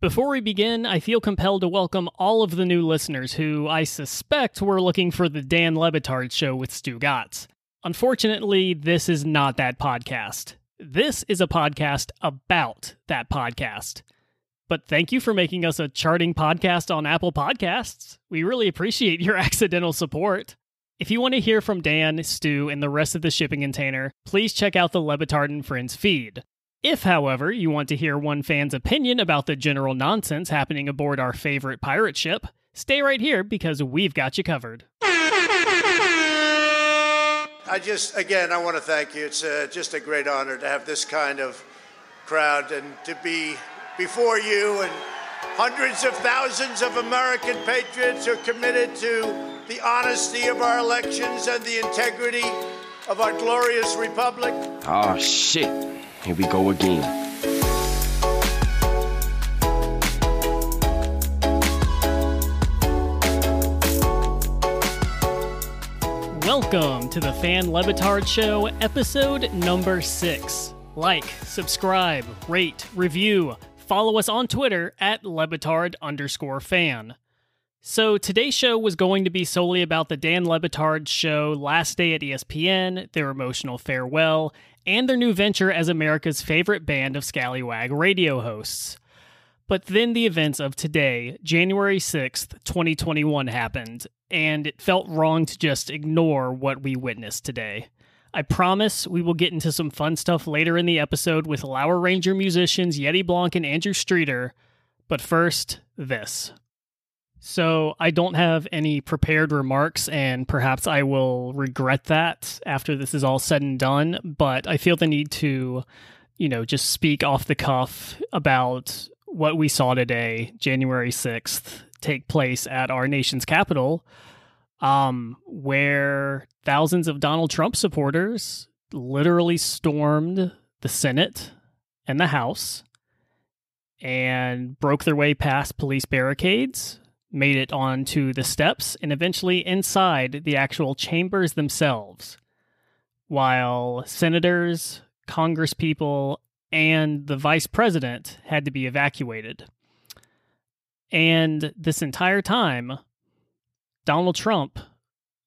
Before we begin, I feel compelled to welcome all of the new listeners who I suspect were looking for the Dan Le Batard show with Stugotz. Unfortunately, this is not that podcast. This is a podcast about that podcast. But thank you for making us a charting podcast on Apple Podcasts. We really appreciate your accidental support. If you want to hear from Dan, Stu, and the rest of the shipping container, please check out the Le Batard and Friends feed. If, however, you want to hear one fan's opinion about the general nonsense happening aboard our favorite pirate ship, stay right here because we've got you covered. I just, again, I want to thank you. It's uh, just a great honor to have this kind of crowd and to be before you and hundreds of thousands of American patriots who are committed to the honesty of our elections and the integrity of our glorious republic. Oh, shit. Here we go again. Welcome to the Fan Le Batard Show, episode number six. Like, subscribe, rate, review, follow us on Twitter at Le Batard underscore fan. So today's show was going to be solely about the Dan Le Batard show Last Day at ESPN, their emotional farewell, and their new venture as America's favorite band of scallywag radio hosts. But then the events of today, January 6th, 2021, happened, and it felt wrong to just ignore what we witnessed today. I promise we will get into some fun stuff later in the episode with Lower Ranger musicians Yeti Blanc and Andrew Streeter, but first, this. So I don't have any prepared remarks, and perhaps I will regret that after this is all said and done. But I feel the need to, you know, just speak off the cuff about what we saw today, January 6th, take place at our nation's capital, um, where thousands of Donald Trump supporters literally stormed the Senate and the House and broke their way past police barricades made it onto the steps and eventually inside the actual chambers themselves, while senators, congresspeople, and the vice president had to be evacuated. And this entire time, Donald Trump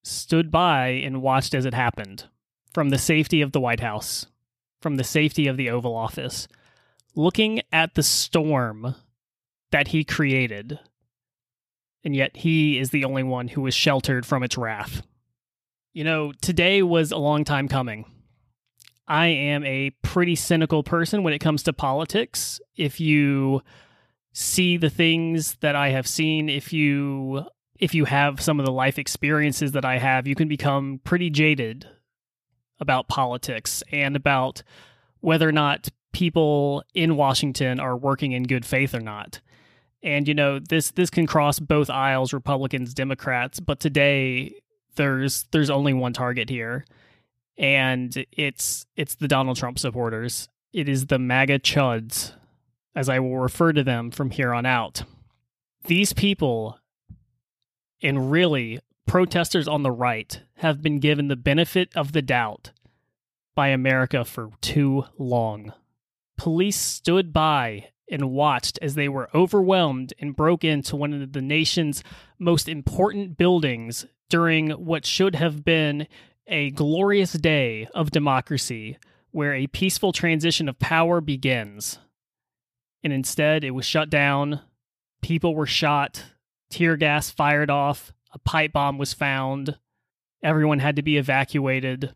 stood by and watched as it happened from the safety of the White House, from the safety of the Oval Office, looking at the storm that he created and yet he is the only one who was sheltered from its wrath. You know, today was a long time coming. I am a pretty cynical person when it comes to politics. If you see the things that I have seen, if you if you have some of the life experiences that I have, you can become pretty jaded about politics and about whether or not people in Washington are working in good faith or not. And you know, this this can cross both aisles, Republicans, Democrats, but today there's there's only one target here. And it's it's the Donald Trump supporters. It is the MAGA chuds, as I will refer to them from here on out. These people and really protesters on the right have been given the benefit of the doubt by America for too long. Police stood by and watched as they were overwhelmed and broke into one of the nation's most important buildings during what should have been a glorious day of democracy where a peaceful transition of power begins. And instead, it was shut down, people were shot, tear gas fired off, a pipe bomb was found, everyone had to be evacuated.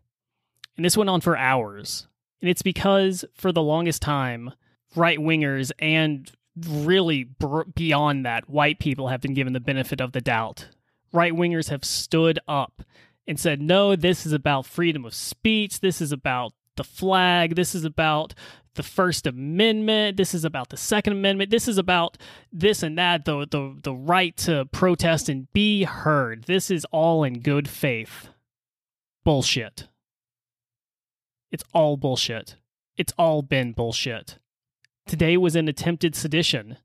And this went on for hours. And it's because, for the longest time, right wingers and really br- beyond that, white people have been given the benefit of the doubt. Right wingers have stood up and said, no, this is about freedom of speech. This is about the flag. This is about the First Amendment. This is about the Second Amendment. This is about this and that, the, the, the right to protest and be heard. This is all in good faith. Bullshit. It's all bullshit. It's all been bullshit. Today was an attempted sedition,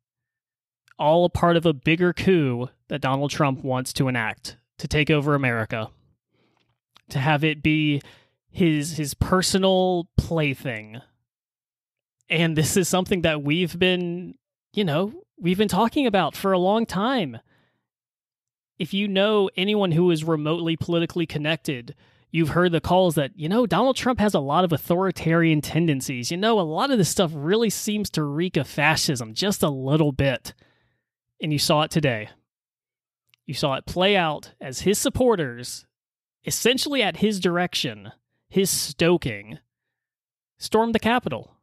all a part of a bigger coup that Donald Trump wants to enact to take over America, to have it be his his personal plaything. And this is something that we've been, you know, we've been talking about for a long time. If you know anyone who is remotely politically connected, you've heard the calls that, you know, Donald Trump has a lot of authoritarian tendencies. You know, a lot of this stuff really seems to reek of fascism just a little bit. And you saw it today. You saw it play out as his supporters, essentially at his direction, his stoking, stormed the Capitol.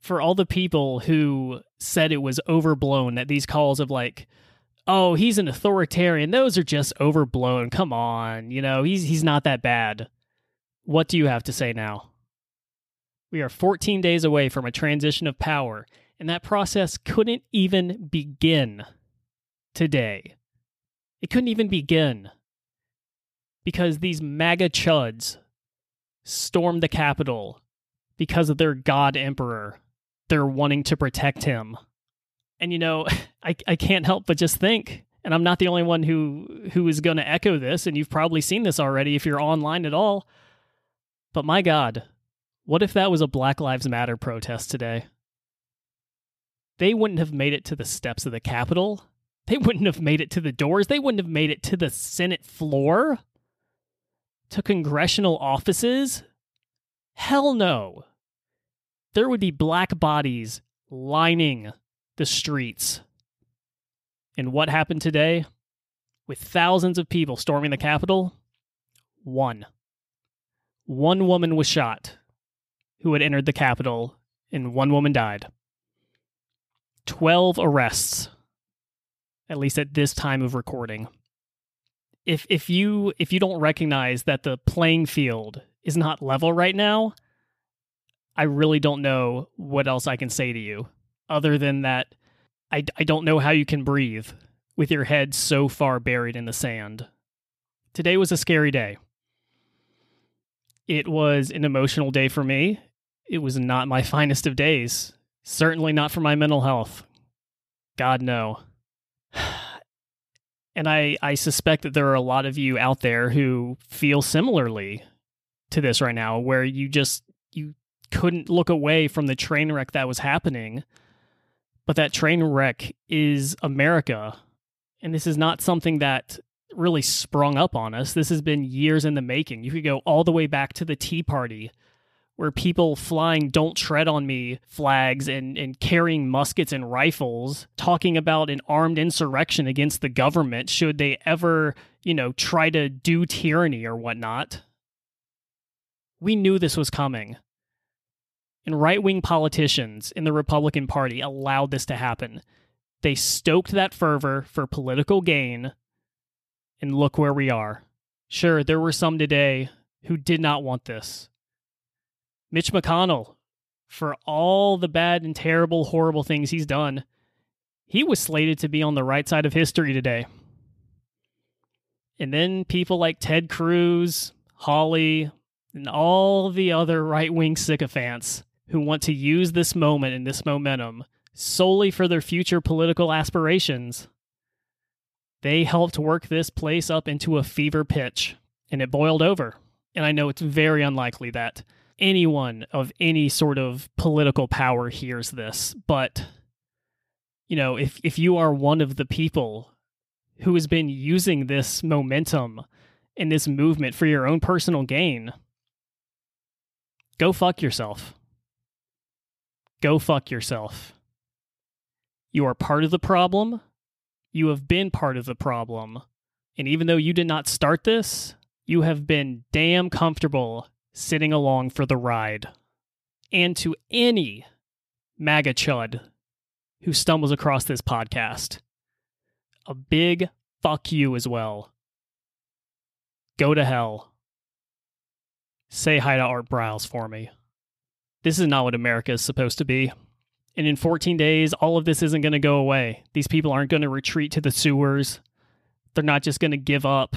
For all the people who said it was overblown, that these calls of like, oh, he's an authoritarian. Those are just overblown. Come on, you know, he's he's not that bad. What do you have to say now? We are 14 days away from a transition of power, and that process couldn't even begin today. It couldn't even begin because these MAGA chuds stormed the Capitol because of their god emperor. They're wanting to protect him. And you know, I I can't help but just think, and I'm not the only one who who is going to echo this, and you've probably seen this already if you're online at all. But my God, what if that was a Black Lives Matter protest today? They wouldn't have made it to the steps of the Capitol. They wouldn't have made it to the doors. They wouldn't have made it to the Senate floor, to congressional offices. Hell no. There would be black bodies lining the streets. And what happened today? With thousands of people storming the Capitol, one. One woman was shot who had entered the Capitol, and one woman died. 12 arrests, at least at this time of recording. If, if you if you don't recognize that the playing field is not level right now, I really don't know what else I can say to you other than that I, I don't know how you can breathe with your head so far buried in the sand. Today was a scary day. It was an emotional day for me. It was not my finest of days. Certainly not for my mental health. God, no. And I, I suspect that there are a lot of you out there who feel similarly to this right now, where you just you couldn't look away from the train wreck that was happening but that train wreck is America. And this is not something that really sprung up on us. This has been years in the making. You could go all the way back to the Tea Party, where people flying don't tread on me flags and, and carrying muskets and rifles, talking about an armed insurrection against the government should they ever, you know, try to do tyranny or whatnot. We knew this was coming and right wing politicians in the Republican Party allowed this to happen. They stoked that fervor for political gain, and look where we are. Sure, there were some today who did not want this. Mitch McConnell, for all the bad and terrible, horrible things he's done, he was slated to be on the right side of history today. And then people like Ted Cruz, Hawley, and all the other right wing sycophants who want to use this moment and this momentum solely for their future political aspirations. They helped work this place up into a fever pitch, and it boiled over. And I know it's very unlikely that anyone of any sort of political power hears this, but you know, if if you are one of the people who has been using this momentum and this movement for your own personal gain, go fuck yourself. Go fuck yourself. You are part of the problem. You have been part of the problem. And even though you did not start this, you have been damn comfortable sitting along for the ride. And to any MAGA chud who stumbles across this podcast, a big fuck you as well. Go to hell. Say hi to Art Briles for me. This is not what America is supposed to be. And in 14 days, all of this isn't going to go away. These people aren't going to retreat to the sewers. They're not just going to give up.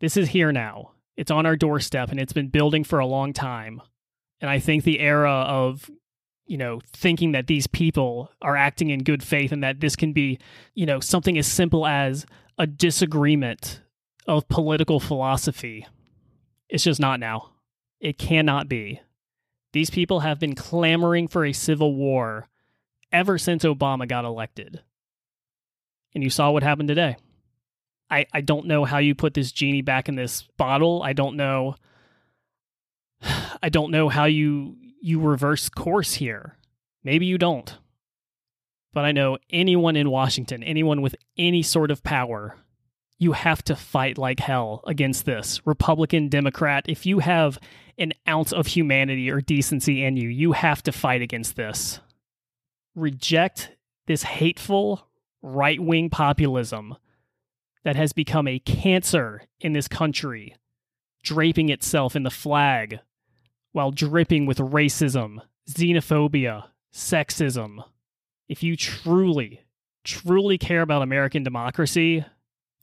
This is here now. It's on our doorstep and it's been building for a long time. And I think the era of, you know, thinking that these people are acting in good faith and that this can be, you know, something as simple as a disagreement of political philosophy, it's just not now. It cannot be. These people have been clamoring for a civil war ever since Obama got elected. And you saw what happened today. I, I don't know how you put this genie back in this bottle. I don't know I don't know how you you reverse course here. Maybe you don't. But I know anyone in Washington, anyone with any sort of power, you have to fight like hell against this. Republican, Democrat, if you have an ounce of humanity or decency in you, you have to fight against this. Reject this hateful right wing populism that has become a cancer in this country, draping itself in the flag while dripping with racism, xenophobia, sexism. If you truly, truly care about American democracy,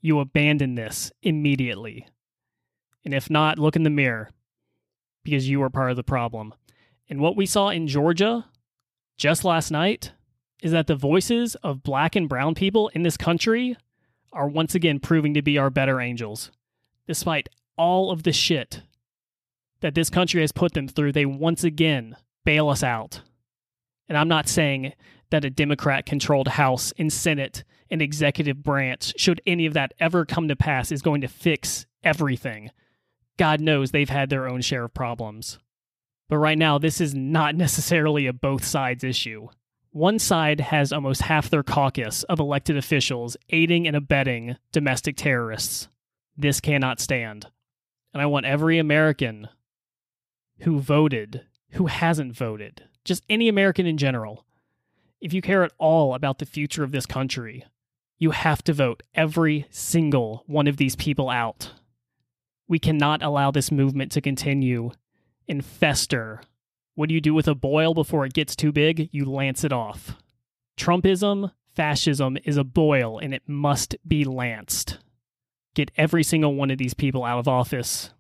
you abandon this immediately. And if not, look in the mirror because you are part of the problem. And what we saw in Georgia just last night is that the voices of black and brown people in this country are once again proving to be our better angels. Despite all of the shit that this country has put them through, they once again bail us out. And I'm not saying that a Democrat controlled House and Senate and executive branch, should any of that ever come to pass, is going to fix everything. God knows they've had their own share of problems. But right now, this is not necessarily a both sides issue. One side has almost half their caucus of elected officials aiding and abetting domestic terrorists. This cannot stand. And I want every American who voted, who hasn't voted, just any American in general, if you care at all about the future of this country, you have to vote every single one of these people out. We cannot allow this movement to continue and fester what do you do with a boil before it gets too big? You lance it off. Trumpism, fascism is a boil and it must be lanced. Get every single one of these people out of office.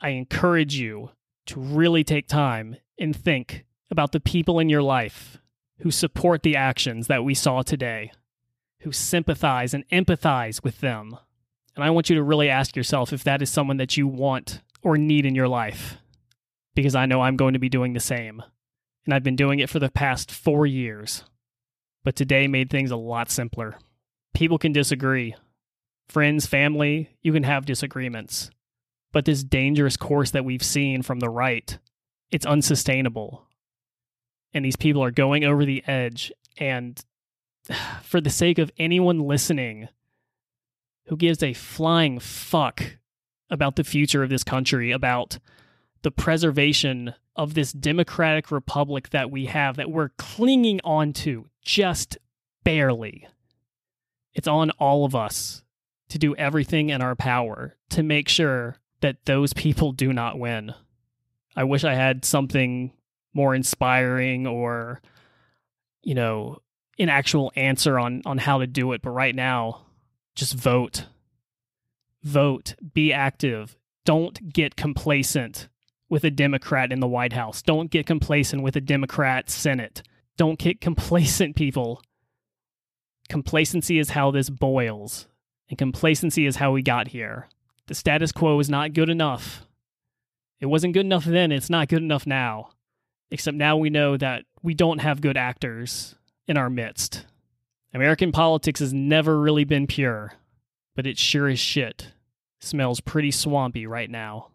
I encourage you to really take time and think about the people in your life who support the actions that we saw today, who sympathize and empathize with them. And I want you to really ask yourself if that is someone that you want or need in your life because I know I'm going to be doing the same. And I've been doing it for the past four years. But today made things a lot simpler. People can disagree. Friends, family, you can have disagreements. But this dangerous course that we've seen from the right, it's unsustainable. And these people are going over the edge. And for the sake of anyone listening who gives a flying fuck about the future of this country, about the preservation of this democratic republic that we have that we're clinging on to just barely. It's on all of us to do everything in our power to make sure that those people do not win. I wish I had something more inspiring or you know, an actual answer on on how to do it, but right now just vote. Vote, be active. Don't get complacent with a Democrat in the White House. Don't get complacent with a Democrat Senate. Don't get complacent, people. Complacency is how this boils, and complacency is how we got here. The status quo is not good enough. It wasn't good enough then, it's not good enough now. Except now we know that we don't have good actors in our midst. American politics has never really been pure, but it sure as shit smells pretty swampy right now.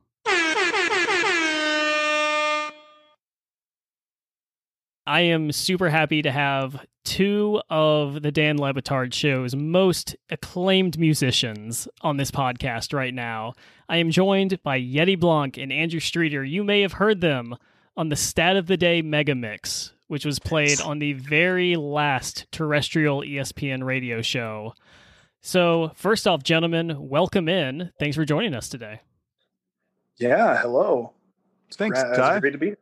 I am super happy to have two of the Dan Le Batard show's most acclaimed musicians on this podcast right now. I am joined by Yeti Blanc and Andrew Streeter. You may have heard them on the Stat of the Day Mega Mix, which was played on the very last terrestrial ESPN radio show. So, first off, gentlemen, welcome in. Thanks for joining us today. Yeah, hello. Thanks, uh, It's Ty. great to be here.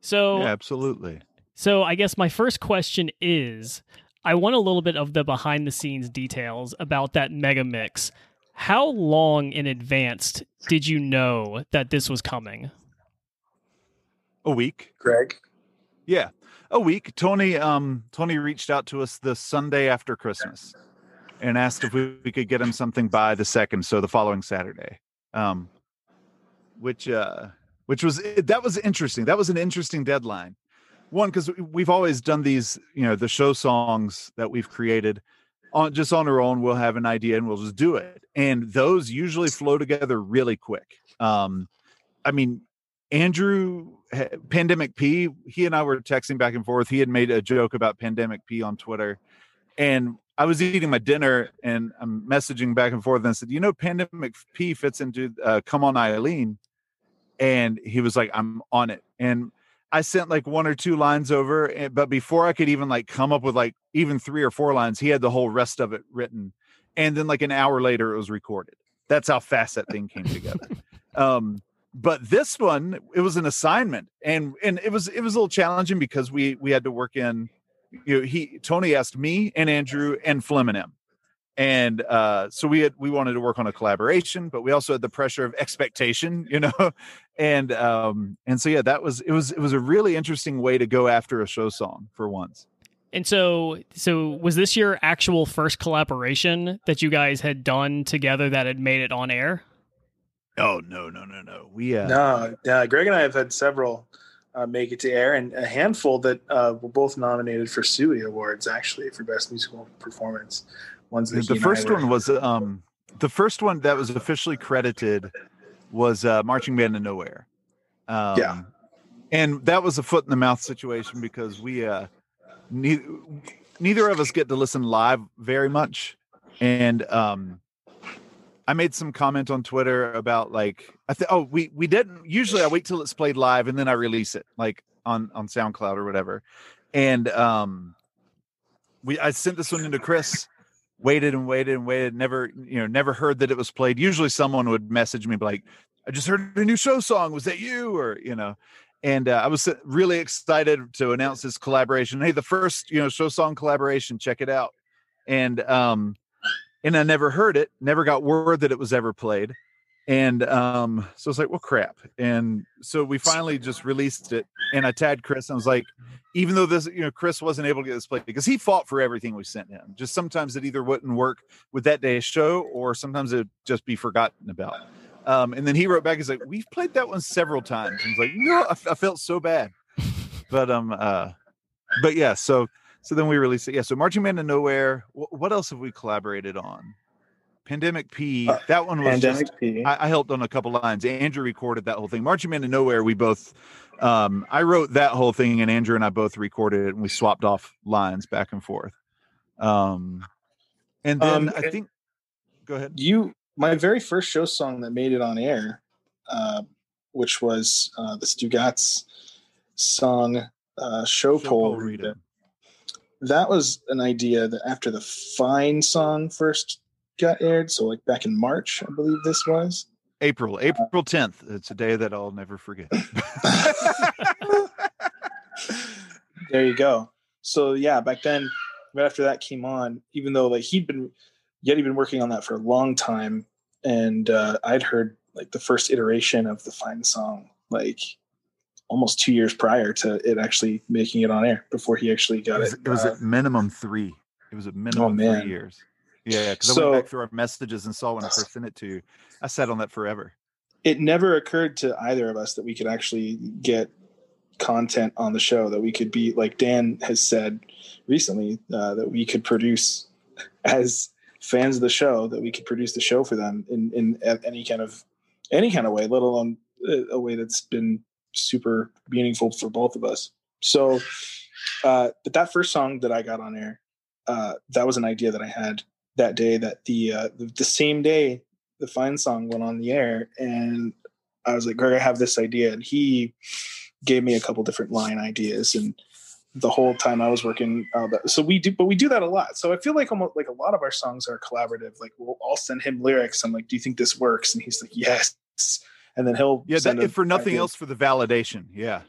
So, Yeah, absolutely. So I guess my first question is I want a little bit of the behind the scenes details about that mega mix. How long in advance did you know that this was coming? A week. Greg. Yeah. A week. Tony um Tony reached out to us the Sunday after Christmas and asked if we, we could get him something by the second, so the following Saturday. Um which uh which was that was interesting. That was an interesting deadline. one because we've always done these, you know, the show songs that we've created on just on our own. We'll have an idea and we'll just do it, and those usually flow together really quick. Um, I mean, Andrew Pandemic P, he and I were texting back and forth. He had made a joke about Pandemic P on Twitter, and I was eating my dinner and I'm messaging back and forth and I said, "You know, Pandemic P fits into uh, Come On Eileen," and he was like, "I'm on it." And I sent like one or two lines over, eh, but before I could even like come up with like even three or four lines, he had the whole rest of it written. And then like an hour later, it was recorded. That's how fast that thing came together. um, but this one, it was an assignment, and and it was it was a little challenging because we we had to work in. You know, he Tony asked me and Andrew and Fleminem and uh, so we had we wanted to work on a collaboration but we also had the pressure of expectation you know and um and so yeah that was it was it was a really interesting way to go after a show song for once and so so was this your actual first collaboration that you guys had done together that had made it on air oh no no no no. We uh no yeah greg and i have had several uh, make it to air and a handful that uh, were both nominated for SUI awards actually for best musical performance. Ones that the first one was um the first one that was officially credited was uh marching band of nowhere. Um, yeah. and that was a foot in the mouth situation because we uh neither, neither of us get to listen live very much. And um I made some comment on Twitter about like I think oh we we didn't usually I wait till it's played live and then I release it like on on SoundCloud or whatever. And um we I sent this one into Chris waited and waited and waited never you know never heard that it was played. Usually someone would message me like i just heard a new show song was that you? or you know. And uh, i was really excited to announce this collaboration. Hey the first you know show song collaboration check it out. And um and i never heard it never got word that it was ever played and um so it's like well crap and so we finally just released it and i tagged chris and i was like even though this you know chris wasn't able to get this played because he fought for everything we sent him just sometimes it either wouldn't work with that day's show or sometimes it'd just be forgotten about um and then he wrote back he's like we've played that one several times and he's like no I, I felt so bad. But um uh but yeah so so then we released it yeah so marching man to nowhere what else have we collaborated on Pandemic P. Uh, that one was Pandemic just, P. I, I, helped on a couple lines. Andrew recorded that whole thing. Marching Man to Nowhere. We both. Um, I wrote that whole thing, and Andrew and I both recorded it, and we swapped off lines back and forth. Um, and then um, I think. Go ahead. You, my very first show song that made it on air, uh, which was uh, the Stugotz song uh, "Show, Show Pole." That was an idea that after the Fine song first got aired. So like back in March, I believe this was. April, April 10th. It's a day that I'll never forget. there you go. So yeah, back then, right after that came on, even though like he'd been yet he'd been working on that for a long time, and uh, I'd heard like the first iteration of the Fine song like almost two years prior to it actually making it on air before he actually got it. Was, it, it was uh, at minimum three. It was a minimum oh, three years. Yeah, because so, I went back through our messages and saw when I first sent it to you. I sat on that forever. It never occurred to either of us that we could actually get content on the show that we could be like Dan has said recently uh, that we could produce as fans of the show that we could produce the show for them in in any kind of any kind of way, let alone a way that's been super meaningful for both of us. So, uh, but that first song that I got on air, uh, that was an idea that I had that day that the, uh, the, the same day the fine song went on the air and i was like greg i have this idea and he gave me a couple different line ideas and the whole time i was working uh, so we do but we do that a lot. So i feel like almost like a lot of our songs are collaborative like we'll all send him lyrics i'm like do you think this works? And he's like yes and then he'll yeah that, for nothing else for the validation yeah.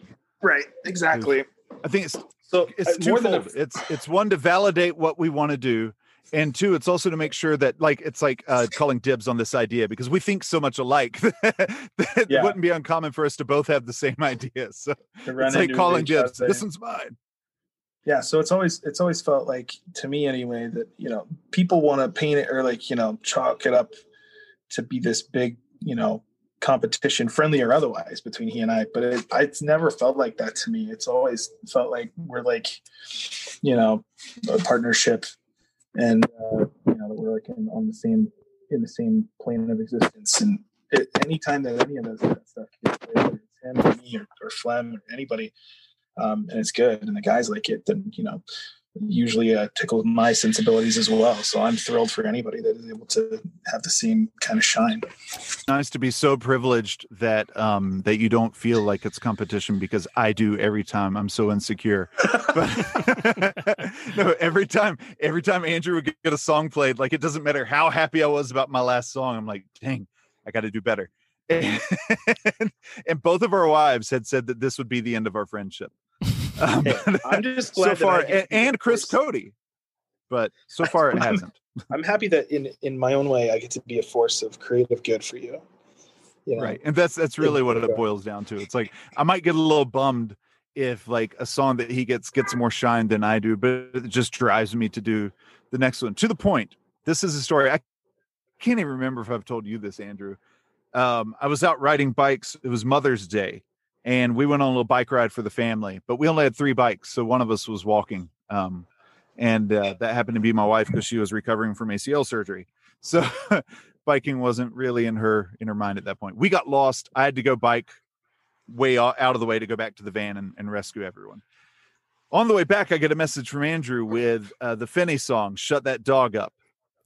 Right exactly. I think it's so it's uh, twofold. A, it's it's one to validate what we want to do, and two it's also to make sure that like it's like uh, calling dibs on this idea because we think so much alike that yeah. it wouldn't be uncommon for us to both have the same ideas so it's like calling dibs. this one's mine. Yeah so it's always it's always felt like to me anyway that you know people want to paint it or like you know chalk it up to be this big you know competition, friendly or otherwise, between he and I. But it, it's never felt like that to me. It's always felt like we're like, you know, a partnership, and uh, you know, that we're like in, on the same in the same plane of existence. And it, anytime that any of those that stuff it's him or me or, or Flem or anybody, um, and it's good, and the guys like it, then you know, usually uh, tickles my sensibilities as well. So I'm thrilled for anybody that is able to have the same kind of shine. Nice to be so privileged that um, that you don't feel like it's competition because I do every time. I'm so insecure. But no, every time, every time Andrew would get a song played, like it doesn't matter how happy I was about my last song. I'm like, dang, I got to do better. And, and both of our wives had said that this would be the end of our friendship. Um, I'm just so glad that far, and, and Chris Cote, but so far it hasn't. I'm happy that in in my own way I get to be a force of creative good for you. you know? Right, and that's that's really what it boils down to. It's like I might get a little bummed if like a song that he gets gets more shine than I do, but it just drives me to do the next one. To the point, this is a story I can't even remember if I've told you this, Andrew. Um, I was out riding bikes. It was Mother's Day, and we went on a little bike ride for the family. But we only had three bikes, so one of us was walking. Um, and uh, that happened to be my wife because she was recovering from ACL surgery. So biking wasn't really in her in her mind at that point. We got lost. I had to go bike way out of the way to go back to the van and, and rescue everyone. On the way back, I get a message from Andrew with uh, the Finney song "Shut That Dog Up."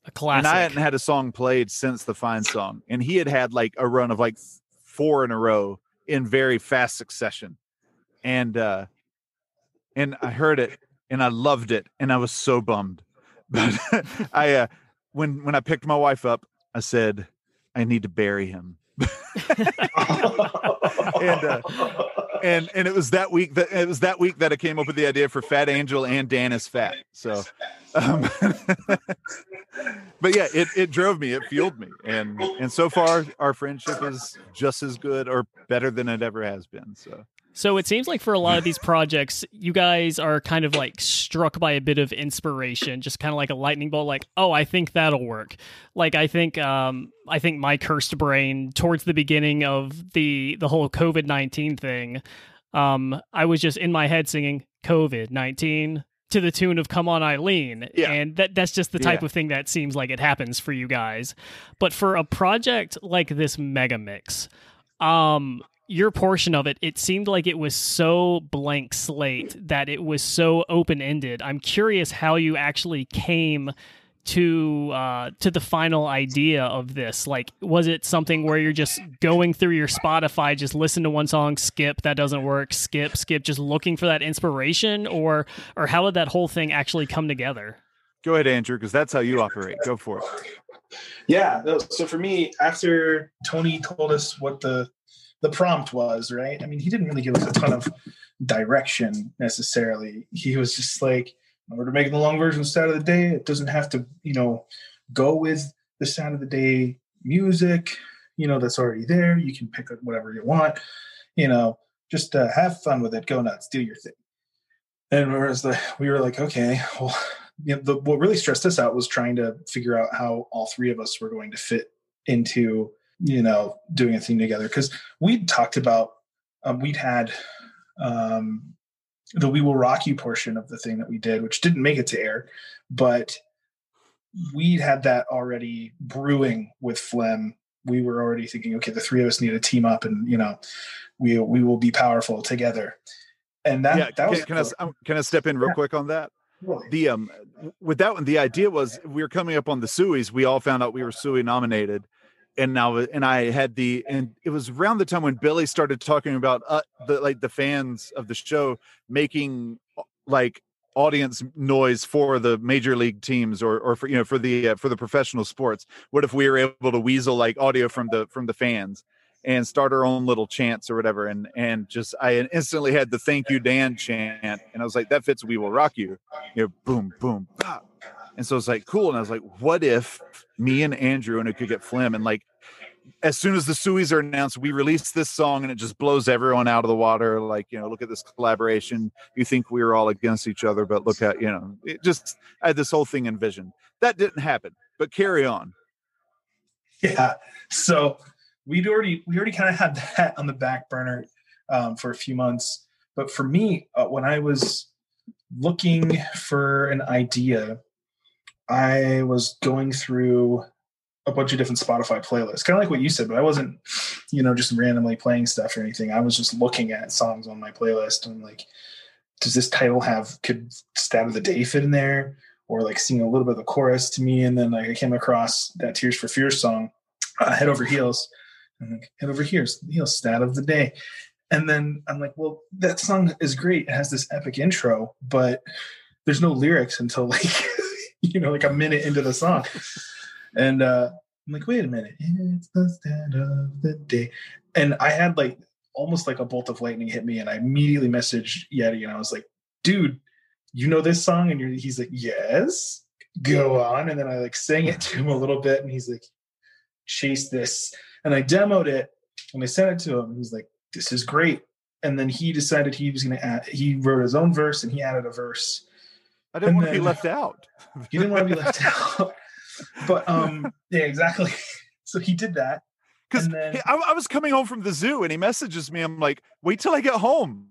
A classic. And I hadn't had a song played since the Fine song. And he had had like a run of like four in a row in very fast succession. And uh and I heard it and I loved it and I was so bummed. But I uh when when I picked my wife up, I said, I need to bury him. And, uh, And and it was that week that it was that week that I came up with the idea for Fat Angel and Dan is fat. So um, but yeah, it, it drove me, it fueled me. And and so far our friendship is just as good or better than it ever has been. So So it seems like for a lot of these projects, you guys are kind of like struck by a bit of inspiration, just kind of like a lightning bolt, like, oh, I think that'll work. Like I think um I think my cursed brain towards the beginning of the the whole COVID nineteen thing, um, I was just in my head singing COVID nineteen to the tune of Come On Eileen. Yeah. And that that's just the type Yeah. of thing that seems like it happens for you guys. But for a project like this mega mix, um your portion of it it seemed like it was so blank slate that it was so open ended i'm curious how you actually came to uh to the final idea of this like was it something where you're just going through your spotify just listen to one song skip that doesn't work skip skip just looking for that inspiration or or how did that whole thing actually come together go ahead, Andrew, because that's how you operate. Go for it. yeah so for me after tony told us what the the prompt was right? I mean he didn't really give us a ton of direction necessarily. He was just like to make the long version of sound of the day it doesn't have to you know go with the sound of the day music you know that's already there. You can pick whatever you want you know just uh, have fun with it. Go nuts. Do your thing. And whereas the we were like okay well you know, the, what really stressed us out was trying to figure out how all three of us were going to fit into you know doing a thing together. Because we'd talked about um, we'd had um, the we will rock you portion of the thing that we did which didn't make it to air but we'd had that already brewing with Flem we were already thinking okay the three of us need to team up and you know we we will be powerful together. And that yeah, that can, was can I s- um, can I step in real Yeah. quick on that? really- the um with that one the idea was we were coming up on the suies we all found out we were sui nominated and now and i had the and it was around the time when billy started talking about uh, the like the fans of the show making uh, like audience noise for the major league teams or or for you know for the uh, for the professional sports what if we were able to weasel like audio from the from the fans and start our own little chants or whatever and and just i instantly had the thank you dan chant and i was like that fits we will rock you you know, boom, boom, pop. And so it's like cool. And I was like, what if me and Andrew and it could get Flem and like as soon as the Suies are announced, we release this song and it just blows everyone out of the water. Like, you know, look at this collaboration. You think we were all against each other, but look at, you know, it just I had this whole thing envisioned. That didn't happen, but carry on. yeah so we'd already we already kind of had that on the back burner um, for a few months. But for me, uh, when I was looking for an idea, I was going through a bunch of different Spotify playlists, kind of like what you said, but I wasn't, you know, just randomly playing stuff or anything. I was just looking at songs on my playlist and like, does this title have could stat of the day fit in there? Or like sing a little bit of the chorus to me, and then like I came across that Tears for Fears song, uh, Head Over Heels, and like, Head Over Heels, heels stat of the day, and then I'm like, well, that song is great. It has this epic intro, but there's no lyrics until like, you know, like a minute into the song. And uh, I'm like, wait a minute, it's the stand of the day. And I had like almost like a bolt of lightning hit me, and I immediately messaged Yeti, and I was like, dude, you know this song? And he's like, yes. Go on. And then I like sang it to him a little bit, and he's like, chase this. And I demoed it, and I sent it to him. He's like, this is great. And then he decided he was going to add. He wrote his own verse, and he added a verse. I didn't and want to be left out. he didn't want to be left out but um, yeah, exactly. So he did that. Because I, I, was coming home from the zoo and he messages me. I'm like, wait till I get home.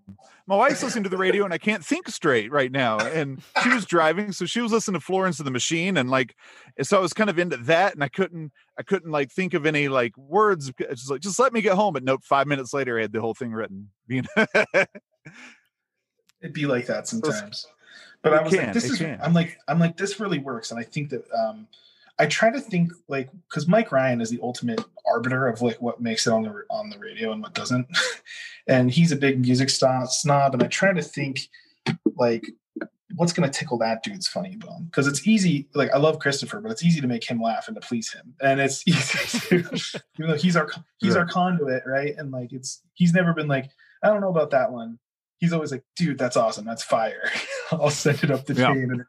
My wife's listening to the radio and I can't think straight right now. And she was driving, so she was listening to Florence and the Machine, and like, so I was kind of into that, and I couldn't, I couldn't like think of any like words. Just like, just let me get home. But nope, five minutes later, I had the whole thing written. It'd be like that sometimes. But I was can, like, this is. Can. I'm like, I'm like, this really works, and I think that um, I try to think like because Mike Ryan is the ultimate arbiter of like what makes it on the on the radio and what doesn't, and he's a big music snob. And I try to think like what's going to tickle that dude's funny bone because it's easy. Like I love Christopher, but it's easy to make him laugh and to please him, and it's easy to you know he's our he's right. our conduit, right? And like it's he's never been like I don't know about that one. He's always like, dude, that's awesome. That's fire. I'll send it up the yeah. chain.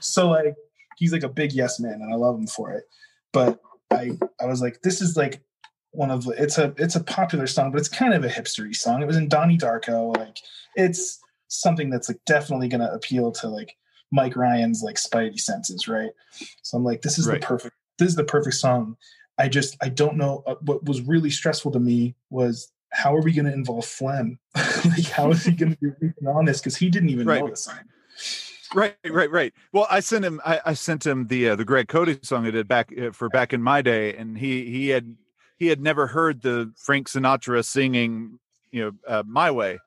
So like he's like a big yes man, and I love him for it. But I I was like, this is like one of the it's a it's a popular song, but it's kind of a hipstery song. It was in Donnie Darko, like it's something that's like definitely gonna appeal to like Mike Ryan's like spidey senses, right? So I'm like, this is right. the perfect this is the perfect song. I just I don't know uh, what was really stressful to me was how are we going to involve Flem? like how is he going to be on this because he didn't even right. know the song. Right, right, right. Well, I sent him. I, I sent him the uh, the Greg Cote song I did back uh, for back in my day, and he he had he had never heard the Frank Sinatra singing, you know, uh, my way,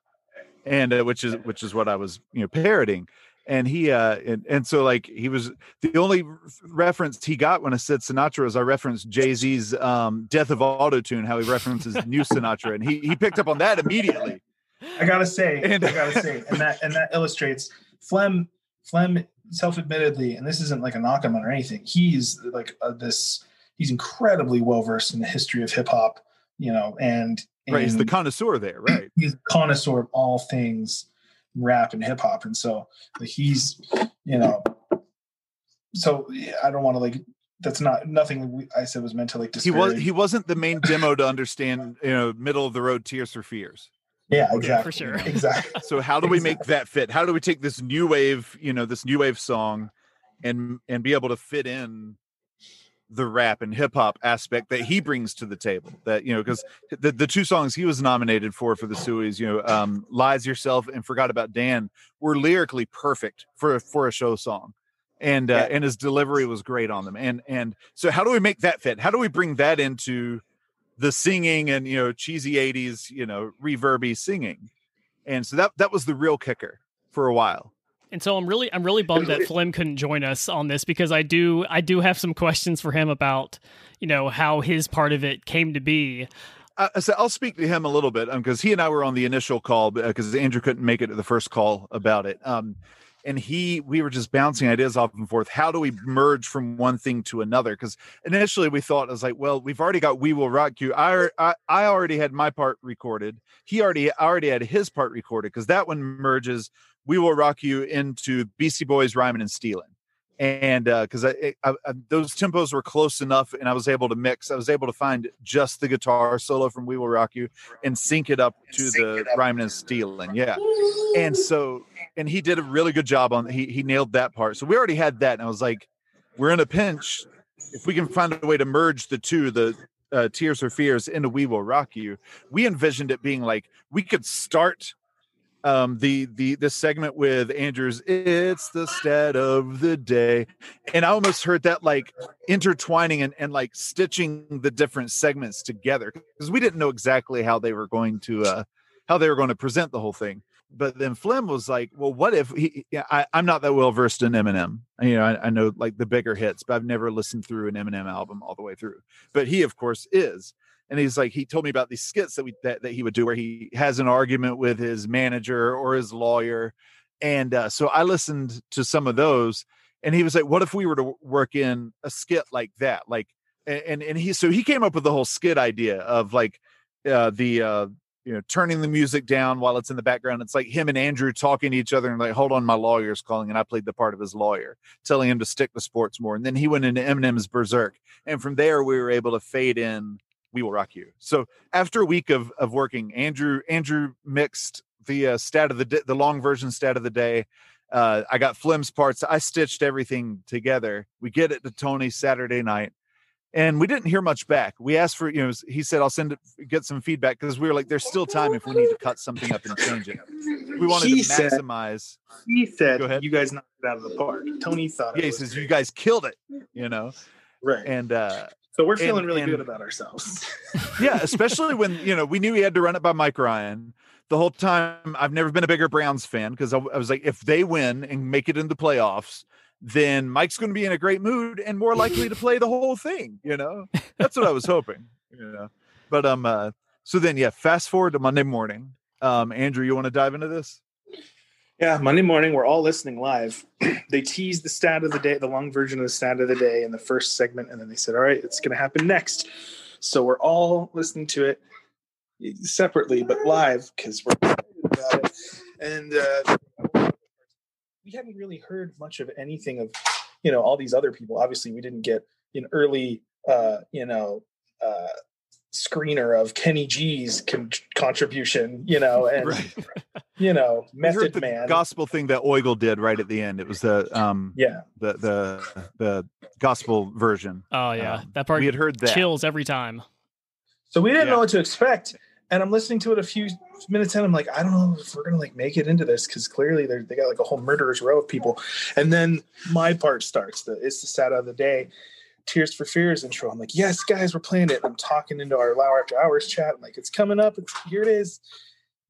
and uh, which is which is what I was you know parroting, and he uh and, and so like he was the only reference he got when I said Sinatra was I referenced Jay Z's um, "Death of Auto Tune," how he references new Sinatra, and he he picked up on that immediately. I gotta say, and, I gotta say, and that and that illustrates Flem Flem self-admittedly, and this isn't like a knock on him or anything. He's like uh, this. He's incredibly well versed in the history of hip hop, you know, and, and right. He's the connoisseur there, right? He's a connoisseur of all things rap and hip hop, and so like, he's, you know, so I don't want to like. That's not nothing I said was meant to like. Disparage. He was he wasn't the main demo to understand, you know, middle of the road Tears for Fears. Yeah, exactly. For sure. Exactly. So how do we make that fit? How do we take this new wave, you know, this new wave song and and be able to fit in the rap and hip hop aspect that he brings to the table that you know because the, the two songs he was nominated for for the Sueys you know um lies yourself and forgot about dan were lyrically perfect for for a show song. And uh, yeah. and his delivery was great on them. And and so how do we make that fit? How do we bring that into the singing and you know cheesy 80s you know reverby singing? And so that that was the real kicker for a while and so I'm really I'm really bummed that Flem couldn't join us on this because I do I do have some questions for him about you know how his part of it came to be. Uh, so I'll speak to him a little bit because um, he and I were on the initial call because uh, Andrew couldn't make it to the first call about it. Um, and he we were just bouncing ideas off and forth. How do we merge from one thing to another? Because initially we thought i was like well we've already got we will rock you. I i, I already had my part recorded. He already already had his part recorded because that one merges we will rock you into Beastie Boys rhyming and stealing. And because uh, I, I, I, those tempos were close enough and i was able to mix. I was able to find just the guitar solo from we will rock you and sync it up to the rhyming and stealing. Yeah. And so and he did a really good job on he he nailed that part. So we already had that and i was like we're in a pinch. If we can find a way to merge the two the uh, Tears for Fears into We Will Rock You, we envisioned it being like we could start um the the this segment with Andrew's it's the stat of the day and I almost heard that like intertwining and, and like stitching the different segments together because we didn't know exactly how they were going to uh how they were going to present the whole thing but then Flem was like, "Well, what if he? Yeah, I, I'm not that well versed in Eminem. You know, I, I, know like the bigger hits, but I've never listened through an Eminem album all the way through. But he, of course, is. And he's like, he told me about these skits that we that, that he would do where he has an argument with his manager or his lawyer, and uh, so I listened to some of those, and he was like, "What if we were to work in a skit like that?" Like, and and he so he came up with the whole skit idea of like uh, the uh, you know, turning the music down while it's in the background. It's like him and Andrew talking to each other and like, hold on, my lawyer's calling. And I played the part of his lawyer, telling him to stick to sports more. And then he went into Eminem's Berserk. And from there, we were able to fade in We Will Rock You. So after a week of, of working, Andrew, Andrew mixed the uh, stat of the, di- the long version stat of the day. Uh, I got Flem's parts. I stitched everything together. We get it to Tony Saturday night and we didn't hear much back. We asked for, you know, he said, I'll send it, get some feedback because we were like, there's still time if we need to cut something up and change it. We wanted He to said- maximize. He said, Go ahead. "You guys knocked it out of the park." Tony thought. Yeah, it he says, great. you guys killed it, you know, right. and, uh, so we're and- feeling really and- good about ourselves. yeah, especially when, you know, we knew we had to run it by Mike Ryan. The whole time, I've never been a bigger Browns fan because I, I was like, if they win and make it into the playoffs, then Mike's going to be in a great mood and more likely to play the whole thing. You know, that's what I was hoping. You know, but um, uh, so then yeah, fast forward to Monday morning. Um, Andrew, you want to dive into this? Yeah, Monday morning, we're all listening live. they teased the stat of the day, the long version of the stat of the day in the first segment, and then they said, All right, it's going to happen next. So we're all listening to it separately, but live because we're excited about it. And uh, we hadn't really heard much of anything of, you know, all these other people. Obviously, we didn't get an early, uh, you know, uh, screener of Kenny G's con- contribution, you know, and you know, We heard Method the Man. gospel thing that Oigle did right at the end. It was the um yeah, the the the gospel version. Oh yeah, Um, that part we had heard that. chills every time. so we didn't Yeah. know what to expect, and I'm listening to it a few minutes in. I'm like, I don't know if we're gonna like make it into this because clearly they they got like a whole murderers row of people, and then my part starts. The it's the stat of the day. Tears for Fears intro. I'm like, yes, guys, we're playing it. I'm talking into our hour After Hours chat. I'm like, it's coming up. It's here. It is.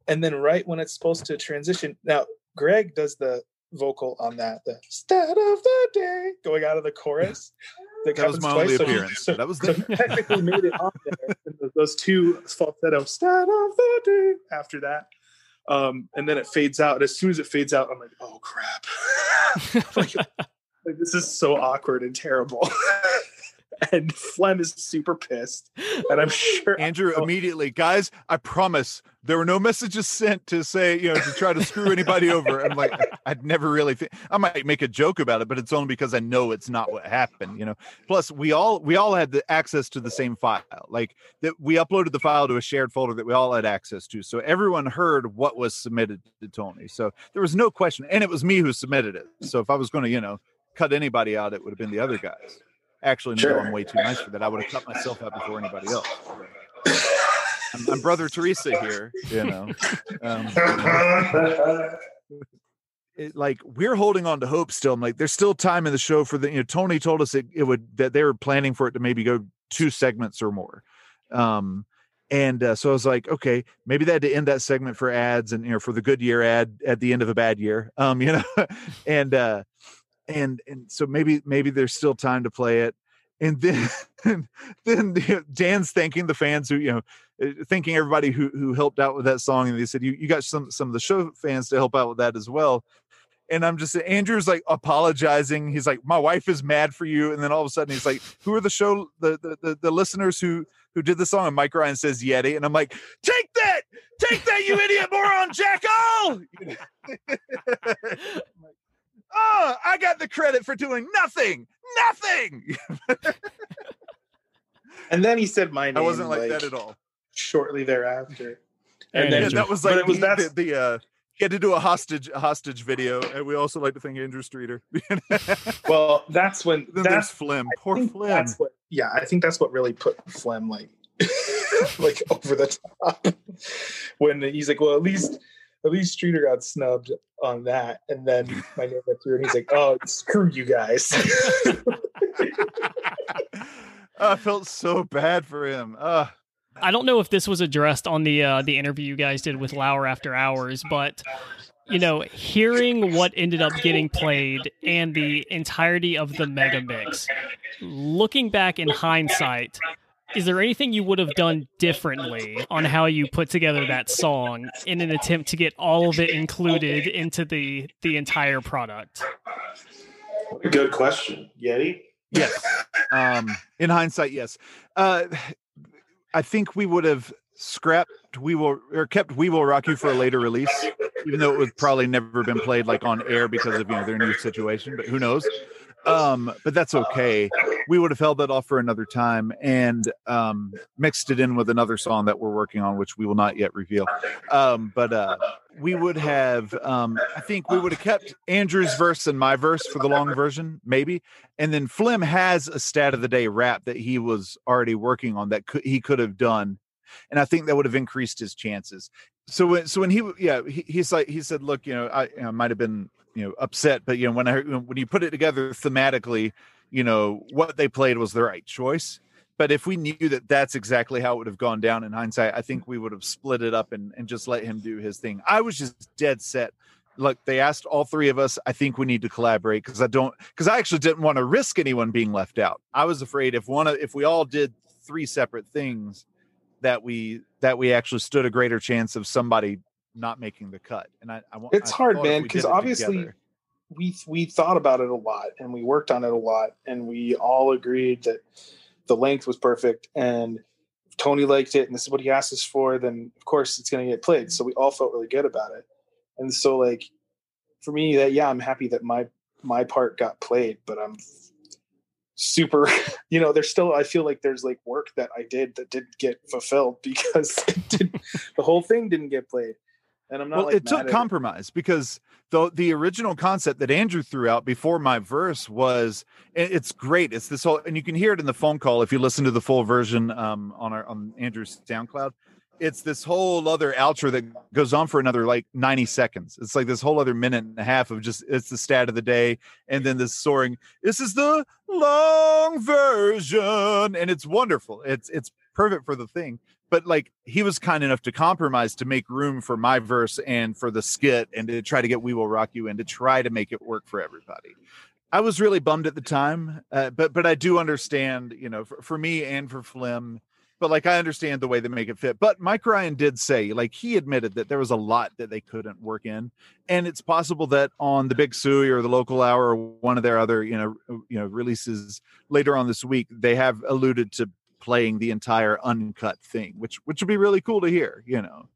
And then right when it's supposed to transition, now Greg does the vocal on that, the stat of the day going out of the chorus. That was my only so appearance. so- that was the he technically made it on there. Those two falsetto stat of the day after that. Um, and then it fades out. And as soon as it fades out, I'm like, oh crap. like, like, this is so awkward and terrible. and Flem is super pissed. And I'm sure Andrew immediately, guys, I promise there were no messages sent to say, you know, to try to screw anybody over. I'm like, I'd never really think I might make a joke about it, but it's only because I know it's not what happened, you know. Plus, we all we all had the access to the same file. Like that we uploaded the file to a shared folder that we all had access to. So everyone heard what was submitted to Tony. So there was no question. And it was me who submitted it. So if I was going to, you know, cut anybody out, it would have been the other guys. Actually, no, Sure. I'm way too nice for that. I would have cut myself out before anybody else. I'm, I'm brother Teresa here, you know. Um, it, like we're holding on to hope still. I'm like, there's still time in the show for the. You know, Tony told us it, it would that they were planning for it to maybe go two segments or more. Um, and uh, so I was like, okay, maybe they had to end that segment for ads and you know for the good year ad at the end of a bad year. Um, you know, and uh, and and so maybe maybe there's still time to play it. And then then you know, Dan's thanking the fans who you know uh, thanking everybody who who helped out with that song, and they said you you got some some of the show fans to help out with that as well. And I'm just Andrew's like apologizing. He's like, my wife is mad for you, and then all of a sudden he's like, who are the show the the the, the listeners who who did the song? And Mike Ryan says Yeti, and I'm like, take that, take that, you idiot moron, jackal! oh, I got the credit for doing nothing, nothing. and then he said my name. I wasn't like, that at all. Shortly thereafter. And then Yeah, that was But like it was the, that's- the, the uh he had to do a hostage a hostage video, and we also like to thank Andrew Streeter. well, that's when there's that's Flem, I poor Flem. That's what yeah, I think that's what really put Flem like like over the top when he's like, well, at least at least Streeter got snubbed on that, and then my name went through, and he's like, oh, screw you guys. I felt so bad for him. Uh, I don't know if this was addressed on the uh, the interview you guys did with Lauer after hours, but you know, hearing what ended up getting played and the entirety of the mega mix, looking back in hindsight, is there anything you would have done differently on how you put together that song in an attempt to get all of it included into the the entire product? Good question, Yeti. Yes. um, in hindsight, yes. Uh, I think we would have scrapped we will or kept we will rock you for a later release even though it would probably never been played like on air because of you know their new situation but who knows um but that's okay. We would have held that off for another time and um mixed it in with another song that we're working on which we will not yet reveal. Um but uh we would have um i think we would have kept andrew's verse and my verse for the long version maybe. And then Flem has a stat of the day rap that he was already working on that could, he could have done. And I think that would have increased his chances. So when so when he yeah he, he's like he said, look, you know, I, I might have been you know upset, but you know when I when you put it together thematically, you know what they played was the right choice. But if we knew that that's exactly how it would have gone down in hindsight, I think we would have split it up and, and just let him do his thing. I was just dead set. Look, they asked all three of us. I think we need to collaborate because I don't because I actually didn't want to risk anyone being left out. I was afraid if one of if we all did three separate things, that we that we actually stood a greater chance of somebody not making the cut. And I, I want it's I hard, man, because obviously together, we we thought about it a lot and we worked on it a lot and we all agreed that the length was perfect and Tony liked it and this is what he asked us for, then of course it's gonna get played. So we all felt really good about it. And so like for me that yeah, I'm happy that my my part got played, but I'm super you know there's still i feel like there's like work that i did that didn't get fulfilled because did, the whole thing didn't get played and i'm not well like, it took compromise it. because the the original concept that andrew threw out before my verse was it's great it's this whole and you can hear it in the phone call if you listen to the full version um on our on andrew's soundcloud it's this whole other outro that goes on for another like 90 seconds. It's like this whole other minute and a half of just it's the stat of the day, and then this soaring. This is the long version, and it's wonderful. It's it's perfect for the thing. But like he was kind enough to compromise to make room for my verse and for the skit and to try to get "We Will Rock You" and to try to make it work for everybody. I was really bummed at the time, uh, but but I do understand, you know, for, for me and for Flem, but like I understand the way they make it fit. But Mike Ryan did say, like he admitted that there was a lot that they couldn't work in, and it's possible that on the Big Suey or the Local Hour or one of their other you know you know releases later on this week, they have alluded to playing the entire uncut thing, which which would be really cool to hear. You know,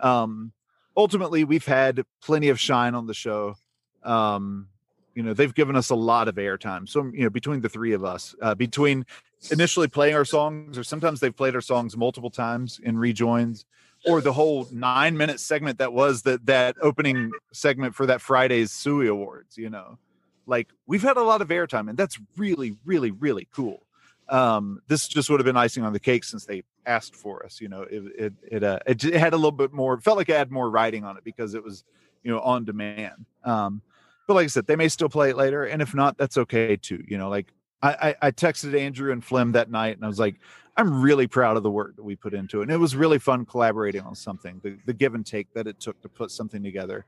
um, ultimately we've had plenty of shine on the show. Um, you know they've given us a lot of airtime so you know between the three of us uh, between initially playing our songs or sometimes they've played our songs multiple times in rejoins or the whole nine minute segment that was that that opening segment for that friday's Suey awards you know like we've had a lot of airtime and that's really really really cool um this just would have been icing on the cake since they asked for us you know it it it, uh, it, had a little bit more felt like it had more writing on it because it was you know on demand um but like I said, they may still play it later, and if not, that's okay too. You know, like I, I, I texted Andrew and Flem that night, and I was like, I'm really proud of the work that we put into it, and it was really fun collaborating on something. The the give and take that it took to put something together,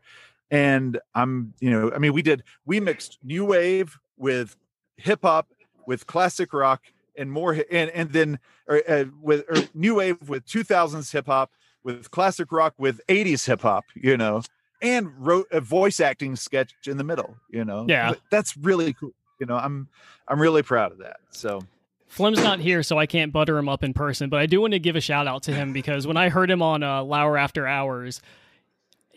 and I'm you know, I mean, we did we mixed new wave with hip hop with classic rock and more, and and then or, uh, with or new wave with 2000s hip hop with classic rock with 80s hip hop, you know and wrote a voice acting sketch in the middle you know? Yeah. That's really cool you know i'm i'm really proud of that so. Flem's not here, so I can't butter him up in person, but I do want to give a shout out to him because when I heard him on uh, Lauer After Hours,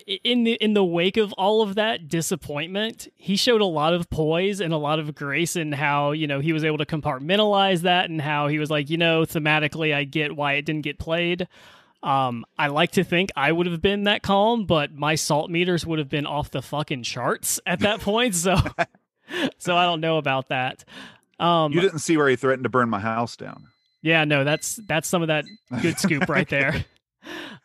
in the in the wake of all of that disappointment, he showed a lot of poise and a lot of grace in how you know he was able to compartmentalize that and how he was like, you know, thematically, I get why it didn't get played. Um, I like to think I would have been that calm, but my salt meters would have been off the fucking charts at that point. So, so I don't know about that. Um, You didn't see where he threatened to burn my house down. yeah, no, that's that's some of that good scoop right there.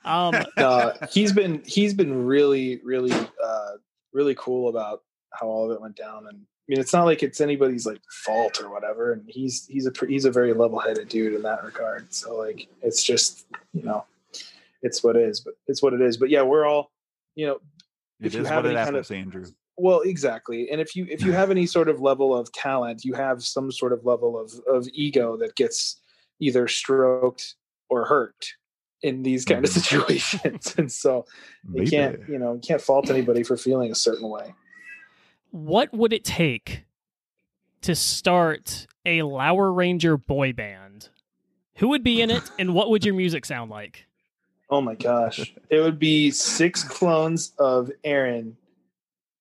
Um, uh, he's been he's been really really uh really cool about how all of it went down and i mean it's not like it's anybody's like fault or whatever and he's he's a he's a very level-headed dude in that regard so like it's just you know it's what it is but it's what it is but yeah we're all you know It If you have what it any kind happens, of- Andrew. well exactly and if you if you have any sort of level of talent you have some sort of level of of ego that gets either stroked or hurt in these kind of Mhm. situations and so you can't you know you can't fault anybody for feeling a certain way what would it take to start a Lower Ranger boy band? Who would be in it, and what would your music sound like? oh my gosh it would be six clones of aaron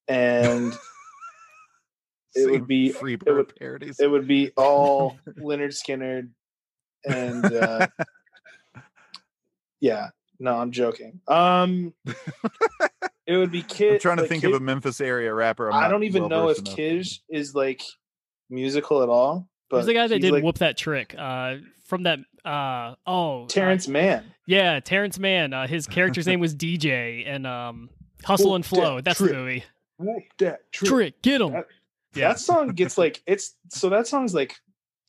and it would be- free it would- parodies. it would be all Lynyrd Skynyrd and uh yeah no i'm joking um it would be kid I'm trying to like, think Kid- of a Memphis area rapper. I'm i don't even know if well-versed enough. Kij is like musical at all but Who's the guy that did like, whoop that trick? Uh, from that. Uh, oh, uh, terrence mann yeah, Terrence Mann. Uh, his character's name was DJ, and um, Hustle Whoop and Flow. that That's trick. the movie. whoop that trick. Trick, get him. That- Yeah. that song gets like it's so that song's like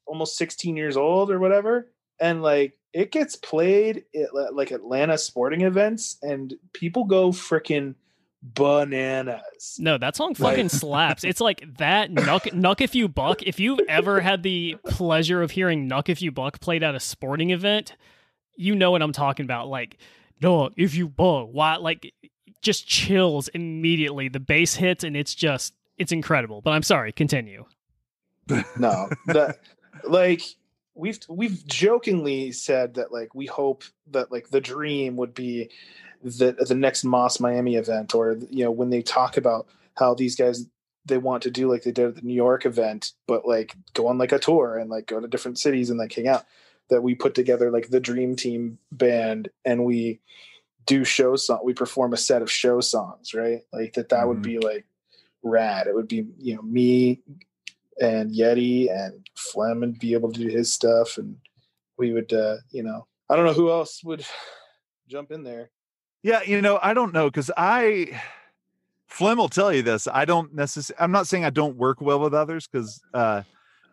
almost 16 years old or whatever and like it gets played at like atlanta sporting events and people go freaking bananas No, that song Like- fucking slaps. It's like that Knuck Knuck if you buck. If you've ever had the pleasure of hearing Knuck if you buck played at a sporting event, you know what I'm talking about. Like Knuck if you buck, why? Like just chills immediately. The bass hits and it's just it's incredible. But I'm sorry, continue. no that like we've we've jokingly said that like we hope that like the dream would be the the next Moss Miami event or you know when they talk about how these guys they want to do like they did at the New York event but like go on like a tour and like go to different cities and like hang out that we put together like the dream team band and we do show song we perform a set of show songs right like that that would Mhm. be like rad it would be you know me and Yeti and Flem would be able to do his stuff, and we would, uh, you know, I don't know who else would jump in there. Yeah, you know, I don't know because I, Flem will tell you this. I don't necessarily. I'm not saying I don't work well with others because, uh,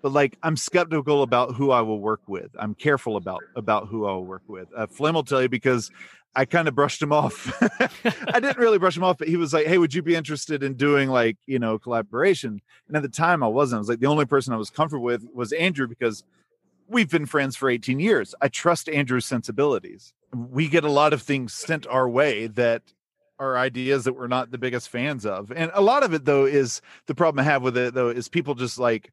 but like I'm skeptical about who I will work with. I'm careful about about who I will work with. Uh, Flem will tell you because I kind of brushed him off. I didn't really brush him off, but he was like, "Hey, would you be interested in doing like you know collaboration?" And at the time, I wasn't. I was like, the only person I was comfortable with was Andrew because we've been friends for 18 years. I trust Andrew's sensibilities. We get a lot of things sent our way that are ideas that we're not the biggest fans of, and a lot of it though is the problem I have with it though is people just like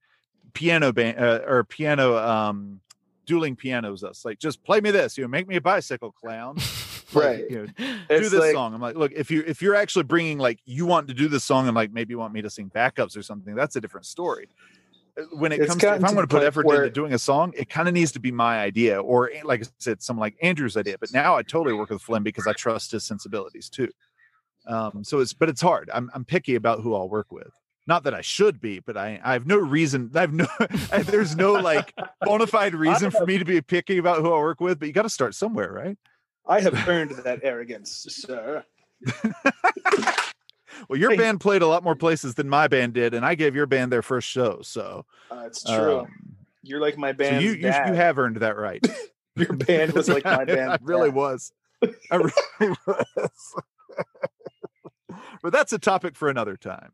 piano band uh, or piano um dueling pianos us like just play me this you know make me a bicycle clown Like, Right. you know, do this like- song. I'm like, look, if you if you're actually bringing like you want to do this song and like maybe you want me to sing backups or something, that's a different story. Uh, When it comes to if I'm going to put effort where- into doing a song, it kind of needs to be my idea, or eh, like I said, someone like Andrew's idea. But now I totally work with Flynn because I trust his sensibilities too. Um, so it's but it's hard. I'm I'm picky about who I'll work with. Not that I should be, but I I have no reason. I have no. there's no like bona fide reason for me to be picky about who I work with. But you got to start somewhere, right? I have earned that arrogance, sir. Well, your band played a lot more places than my band did, and I gave your band their first show. So Uh, it's true. um, You're like my so band. you, you you have earned that right. your band was like my I band. really was. I really was. but that's a topic for another time.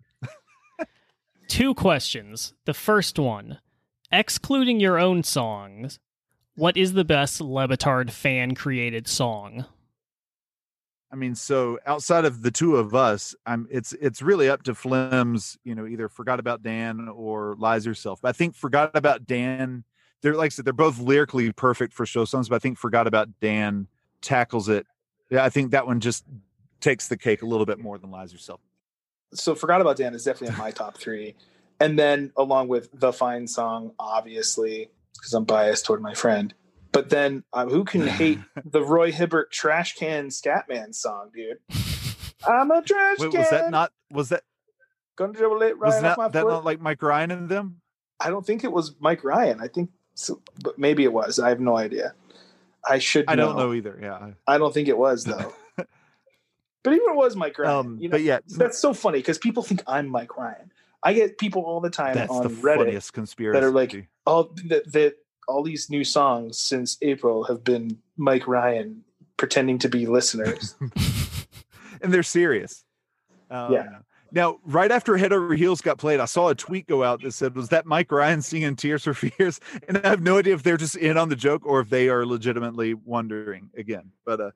Two questions. The first one, excluding your own songs, what is the best Le Batard fan created song? I mean, so outside of the two of us, I'm it's it's really up to Flem's, you know, either Forgot About Dan or Lies Yourself. But I think Forgot About Dan, they're like I said, they're both lyrically perfect for show songs, but I think Forgot About Dan tackles it. Yeah, I think that one just takes the cake a little bit more than Lies Yourself. So forgot about Dan is definitely in my top three, and then along with the fine song, obviously because I'm biased toward my friend. But then um, who can hate the Roy Hibbert Trash Can Scatman song, dude? I'm a trash Wait, can. was that not was that gonna dribble it right was off that that not like Mike Ryan and them? I don't think it was Mike Ryan. I think, so, but maybe it was. I have no idea. I should. I don't know either. Yeah. I don't think it was though. But even it was Mike Ryan. Um, you know, but yeah, that's so funny because people think I'm Mike Ryan. I get people all the time that's on the Reddit funniest conspiracy. that are like, oh, that, that all these new songs since April have been Mike Ryan pretending to be listeners. and they're serious. Um, Yeah. Now, right after Head Over Heels got played, I saw a tweet go out that said, "Was that Mike Ryan singing Tears for Fears?" And I have no idea if they're just in on the joke or if they are legitimately wondering again. But uh,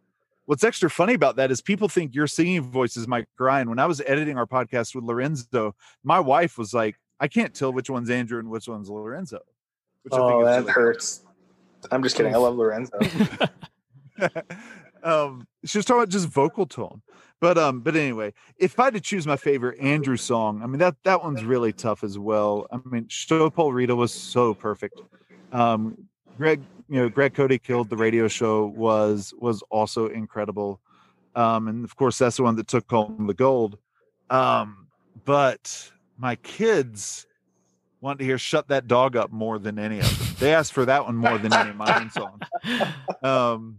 what's extra funny about that is people think your singing voice is Mike Ryan. When I was editing our podcast with Lorenzo, my wife was like, "I can't tell which one's Andrew and which one's Lorenzo." Which oh, that really hurts. I'm just kidding. I love Lorenzo. um she was talking about just vocal tone but um but anyway if i had to choose my favorite andrew song i mean that that one's really tough as well i mean show paul rita was so perfect um greg you know Greg Cote killed the radio show was was also incredible um and of course that's the one that took home the gold um but my kids wanted to hear shut that dog up more than any of them they asked for that one more than any of my songs um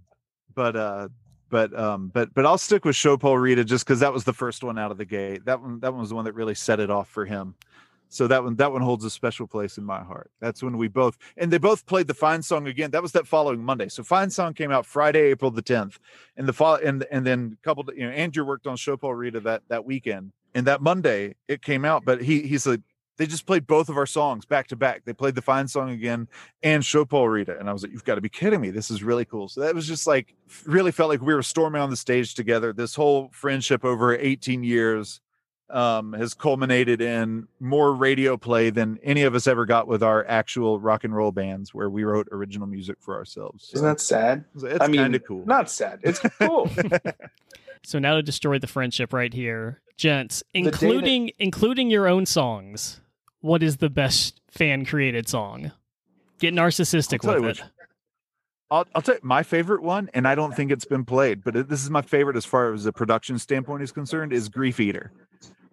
but uh but um but but I'll stick with Show Paul Rita just because that was the first one out of the gate. That one that one was the one that really set it off for him. So that one that one holds a special place in my heart. That's when we both and they both played the Fine song again. That was that following Monday. So Fine song came out Friday, April the 10th. And the fall and and then coupled, you know, Andrew worked on Show Paul Rita that that weekend. And that Monday it came out, but he he's like they just played both of our songs back to back. They played the Fine song again and Show Paul Rita. And I was like, you've got to be kidding me. This is really cool. So that was just like, really felt like we were storming on the stage together. This whole friendship over 18 years um, has culminated in more radio play than any of us ever got with our actual rock and roll bands where we wrote original music for ourselves. So Isn't that sad? it's, it's I mean, kind of cool. Not sad. It's cool. So now to destroy the friendship right here, gents, day that- including including your own songs. What is the best fan created song? Get narcissistic with you it. I'll, I'll tell you my favorite one, and I don't think it's been played, but it, this is my favorite as far as the production standpoint is concerned. Is Grief Eater.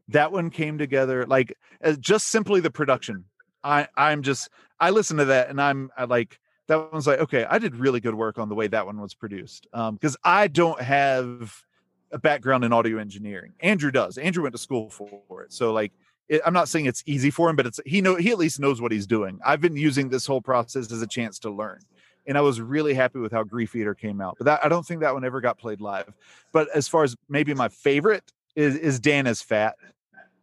That one came together like just simply the production. I I'm just I listen to that and I'm I like that one's like okay I did really good work on the way that one was produced um because I don't have a background in audio engineering. Andrew does. Andrew went to school for it, so like it, I'm not saying it's easy for him, but it's he know he at least knows what he's doing. I've been using this whole process as a chance to learn, and I was really happy with how Grief Eater came out. But that I don't think that one ever got played live. But as far as maybe my favorite is is Dan is Fat,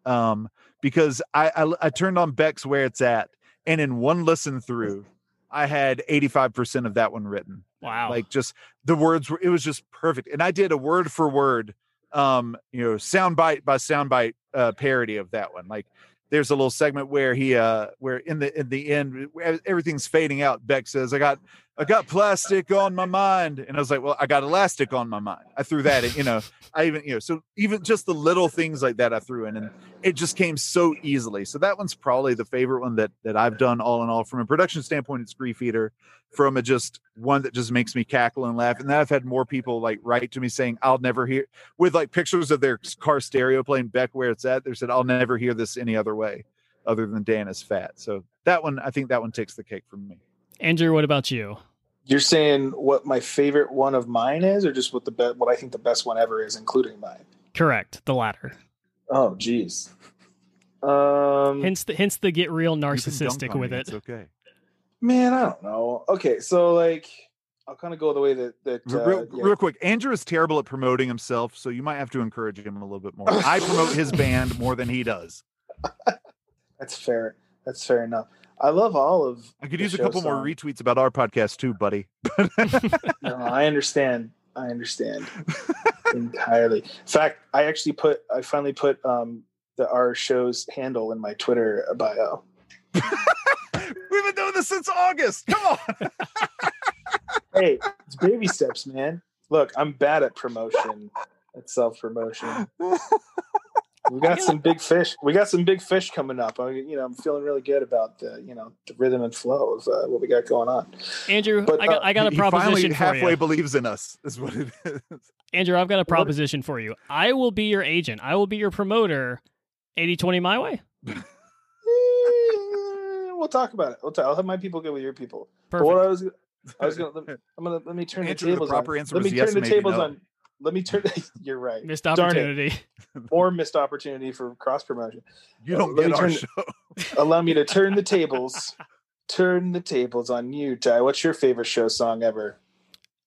um, because I, I I turned on Beck's Where It's At, and in one listen through, I had 85 percent of that one written. Wow. like just the words were it was just perfect and i did a word for word um you know soundbite by soundbite uh parody of that one. Like there's a little segment where he uh where in the in the end everything's fading out beck says i got i got plastic on my mind and i was like well i got elastic on my mind i threw that in you know i even you know so even just the little things like that i threw in and it just came so easily so that one's probably the favorite one that that i've done all in all from a production standpoint it's grief eater from a just one that just makes me cackle and laugh. And then I've had more people like write to me saying, I'll never hear with like pictures of their car stereo playing Beck where it's at. They said, I'll never hear this any other way other than Dan is fat. So that one, I think that one takes the cake from me. Andrew, what about you? You're saying what my favorite one of mine is, or just what the be- what I think the best one ever is, including mine. Correct. The latter. Oh, jeez. Um, Hence the hence the get real You can dunk narcissistic with me, it. It's okay. man, I don't know. Okay, so like, I'll kind of go the way that that uh, real, yeah. real quick, Andrew is terrible at promoting himself, so you might have to encourage him a little bit more. I promote his band more than he does. That's fair. That's fair enough. I love all of. I could use a couple more retweets about our podcast too, buddy. No, I understand. I understand entirely. In fact, I actually put. I finally put um the our show's handle in my Twitter bio. We've been doing this since August. Come on. Hey, it's baby steps, man. Look, I'm bad at promotion, at self promotion. We got some big fish. We got some big fish coming up. I, you know, I'm feeling really good about the, you know, the rhythm and flow of uh, what we got going on. Andrew, But, I got uh, I got a proposition. He finally for halfway you. believes in us. Is what it is. Andrew, I've got a proposition for you. I will be your agent. I will be your promoter. 80-20 my way. Eh, we'll talk about it. We'll talk, I'll have my people go with your people. But Perfect. what I was, I was gonna. I'm gonna let me turn Andrew, the the proper on. answer let was me yes, turn the maybe tables no. on. Let me turn. You're right. Missed opportunity. More missed opportunity for cross promotion. You Uh, don't let get me our turn- show. Allow me to turn the tables. Turn the tables on you, Ty. What's your favorite show song ever?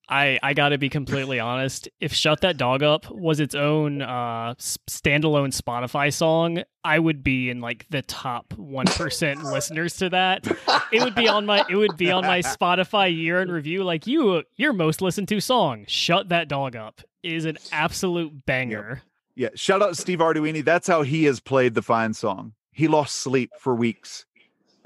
I I got to be completely honest. If "Shut That Dog Up" was its own uh, standalone Spotify song, I would be in like the top one percent listeners to that. It would be on my it would be on my Spotify year in review. Like you, your most listened to song, "Shut That Dog Up," is an absolute banger. Yeah, shout out to Steve Arduini. That's how he has played the fine song. He lost sleep for weeks.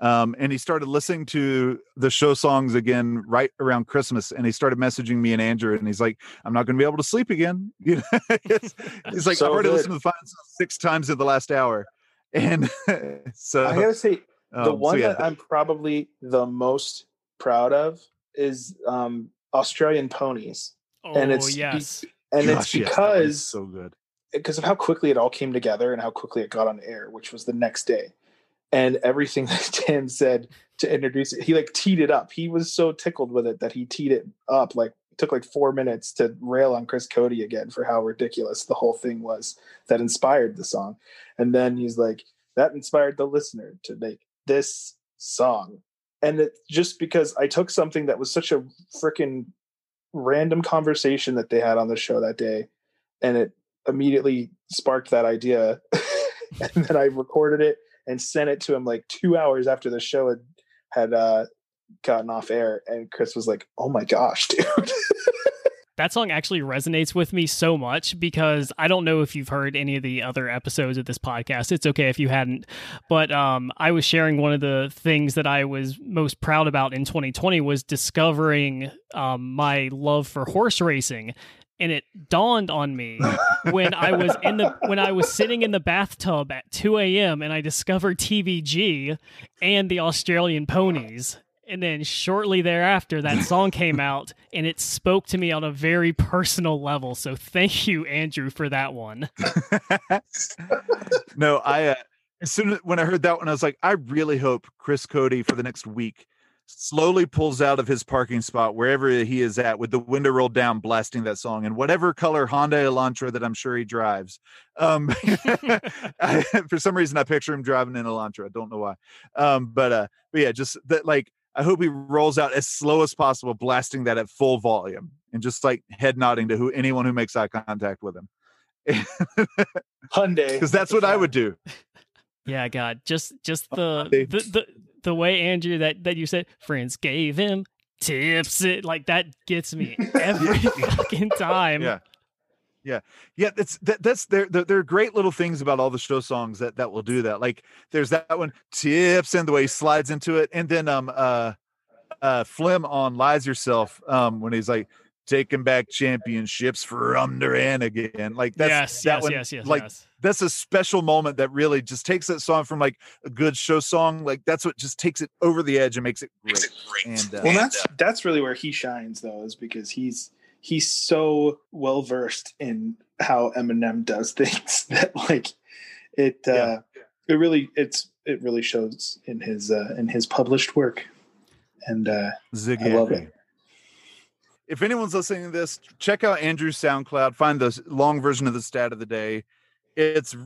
Um, and he started listening to the show songs again right around Christmas. And he started messaging me and Andrew, and he's like, I'm not going to be able to sleep again. You know, it's- he's like, So I've already good. listened to the fine song six times in the last hour. And so, I gotta say, the um, so one yeah, that I'm probably the most proud of is um, Australian ponies, Oh And it's- yes, and gosh, it's yes, because so good. because of how quickly it all came together and how quickly it got on air, which was the next day. And everything that Tim said to introduce it, he like teed it up. He was so tickled with it that he teed it up. Like took like four minutes to rail on Chris Cote again for how ridiculous the whole thing was that inspired the song. And then he's like, that inspired the listener to make this song. And it just because I took something that was such a freaking random conversation that they had on the show that day and it immediately sparked that idea. and then I recorded it and sent it to him like two hours after the show had had uh, gotten off air. And Chris was like, "Oh my gosh, dude!" That song actually resonates with me so much because I don't know if you've heard any of the other episodes of this podcast. It's okay if you hadn't, but um, I was sharing one of the things that I was most proud about in 2020 was discovering um, my love for horse racing. And it dawned on me when I was in the when I was sitting in the bathtub at 2 a.m. and I discovered TVG and the Australian ponies. And then shortly thereafter, that song came out and it spoke to me on a very personal level. So thank you, Andrew, for that one. no, I uh, as soon as when I heard that one, I was like, I really hope Chris Cote for the next week slowly pulls out of his parking spot wherever he is at with the window rolled down, blasting that song in whatever color Honda Elantra that I'm sure he drives. Um, I, for some reason, I picture him driving an Elantra. I don't know why. Um, but uh, but yeah, just that like. I hope he rolls out as slow as possible, blasting that at full volume and just like head nodding to who anyone who makes eye contact with him. Hyundai, Because that's what I would do. Yeah, God, just just the the the, the way Andrew that that you said friends gave him tips it like that gets me every fucking time. Yeah. Yeah, yeah, that's that, that's there. There there are great little things about all the show songs that that will do that. Like there's that one tips and the way he slides into it, and then um uh uh Flem on lies yourself um when he's like taking back championships from Duran again. Like that's yes, that yes, one, yes, yes, like yes. that's a special moment that really just takes that song from like a good show song. Like that's what just takes it over the edge and makes it great. And uh, Well, that's that's really where he shines, though, is because he's he's so well versed in how Eminem does things that like it uh it really it's it really shows in his uh in his published work. And uh Zig I love it. If anyone's listening to this, check out Andrew's SoundCloud. Find the long version of the stat of the day. It's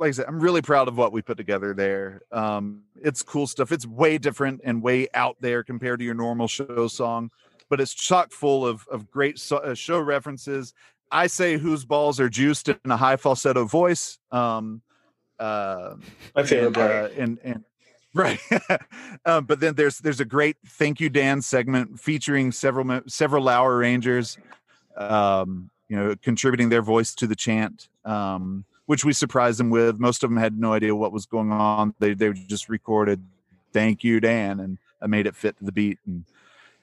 like I said, I'm really proud of what we put together there. Um, it's cool stuff. It's way different and way out there compared to your normal show song, but it's chock full of of great so, uh, show references. I say whose balls are juiced in a high falsetto voice. Um, uh, my favorite uh, and and right um, but then there's there's a great thank you dan segment featuring several several lower rangers um you know contributing their voice to the chant um which we surprised them with most of them had no idea what was going on they they just recorded thank you dan and i made it fit to the beat and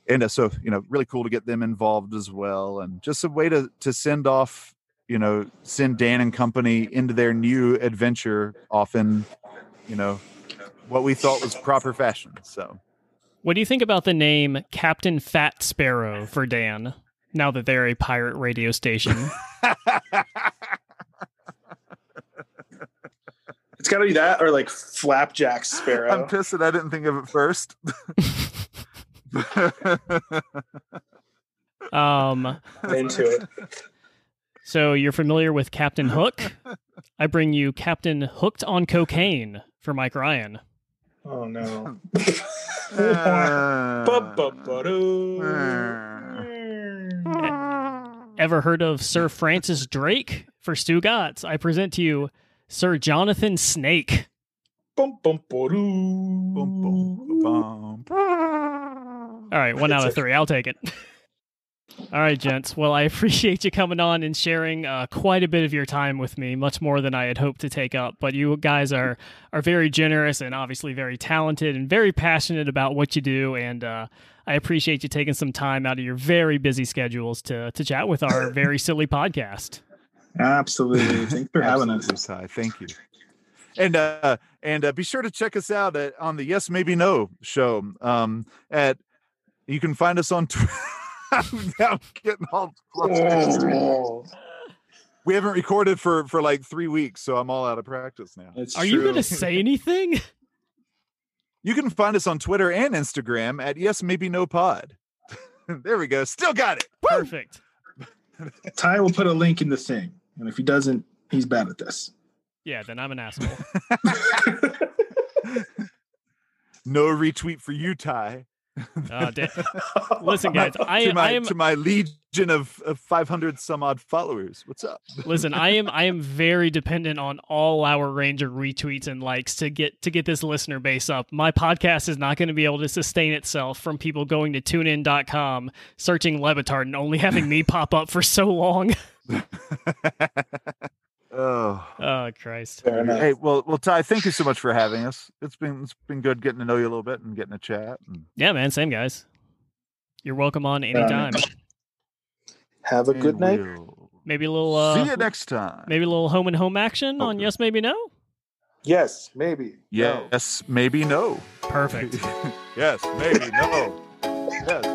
and uh, so you know really cool to get them involved as well and just a way to to send off you know send dan and company into their new adventure often you know what we thought was proper fashion so What do you think about the name Captain Fat Sparrow for Dan? Now that they're a pirate radio station, It's It's got to be that or like Flapjack Sparrow. I'm pissed that I didn't think of it first. Um, into it. so you're familiar with Captain Hook? I bring you Captain Hooked on Cocaine for Mike Ryan. Oh no. Ever heard of Sir Francis Drake for Stu Gotts? I present to you Sir Jonathan Snake. Bum, bum, ba-doo. Bum, bum, bum. All right, one out of three. I'll take it. All right, gents. Well, I appreciate you coming on and sharing uh, quite a bit of your time with me, much more than I had hoped to take up. But you guys are are very generous and obviously very talented and very passionate about what you do. And uh, I appreciate you taking some time out of your very busy schedules to to chat with our very silly podcast. Absolutely. Thanks for having us. Absolutely, Thank you. And uh and uh, be sure to check us out at, on the Yes Maybe No show. Um at you can find us on Twitter. I'm getting all flustered. Oh, We haven't recorded for for like three weeks, so I'm all out of practice now. it's Are you going to say anything? You can find us on Twitter and Instagram at Yes Maybe No Pod. there we go. Still got it. Perfect. Ty will put a link in the thing, and if he doesn't, he's bad at this. Yeah, then I'm an asshole. No retweet for you, Ty. Uh, da- Listen, guys, I to my I am to my legion of, of 500 some odd followers. What's up? Listen, I am I am very dependent on all our Ranger retweets and likes to get to get this listener base up. My podcast is not going to be able to sustain itself from people going to tunein.com, searching Le Batard and only having me pop up for so long. Oh. Oh Christ. Hey, well, well, Ty, thank you so much for having us. It's been it's been good getting to know you a little bit and getting a chat. And, Yeah, man, same guys. You're welcome on anytime. Have a good and night. we'll Maybe a little uh see you next time. maybe a little home and home action on yes maybe no. Yes, maybe. No. Yes, maybe no. Perfect. yes, maybe no. Yes,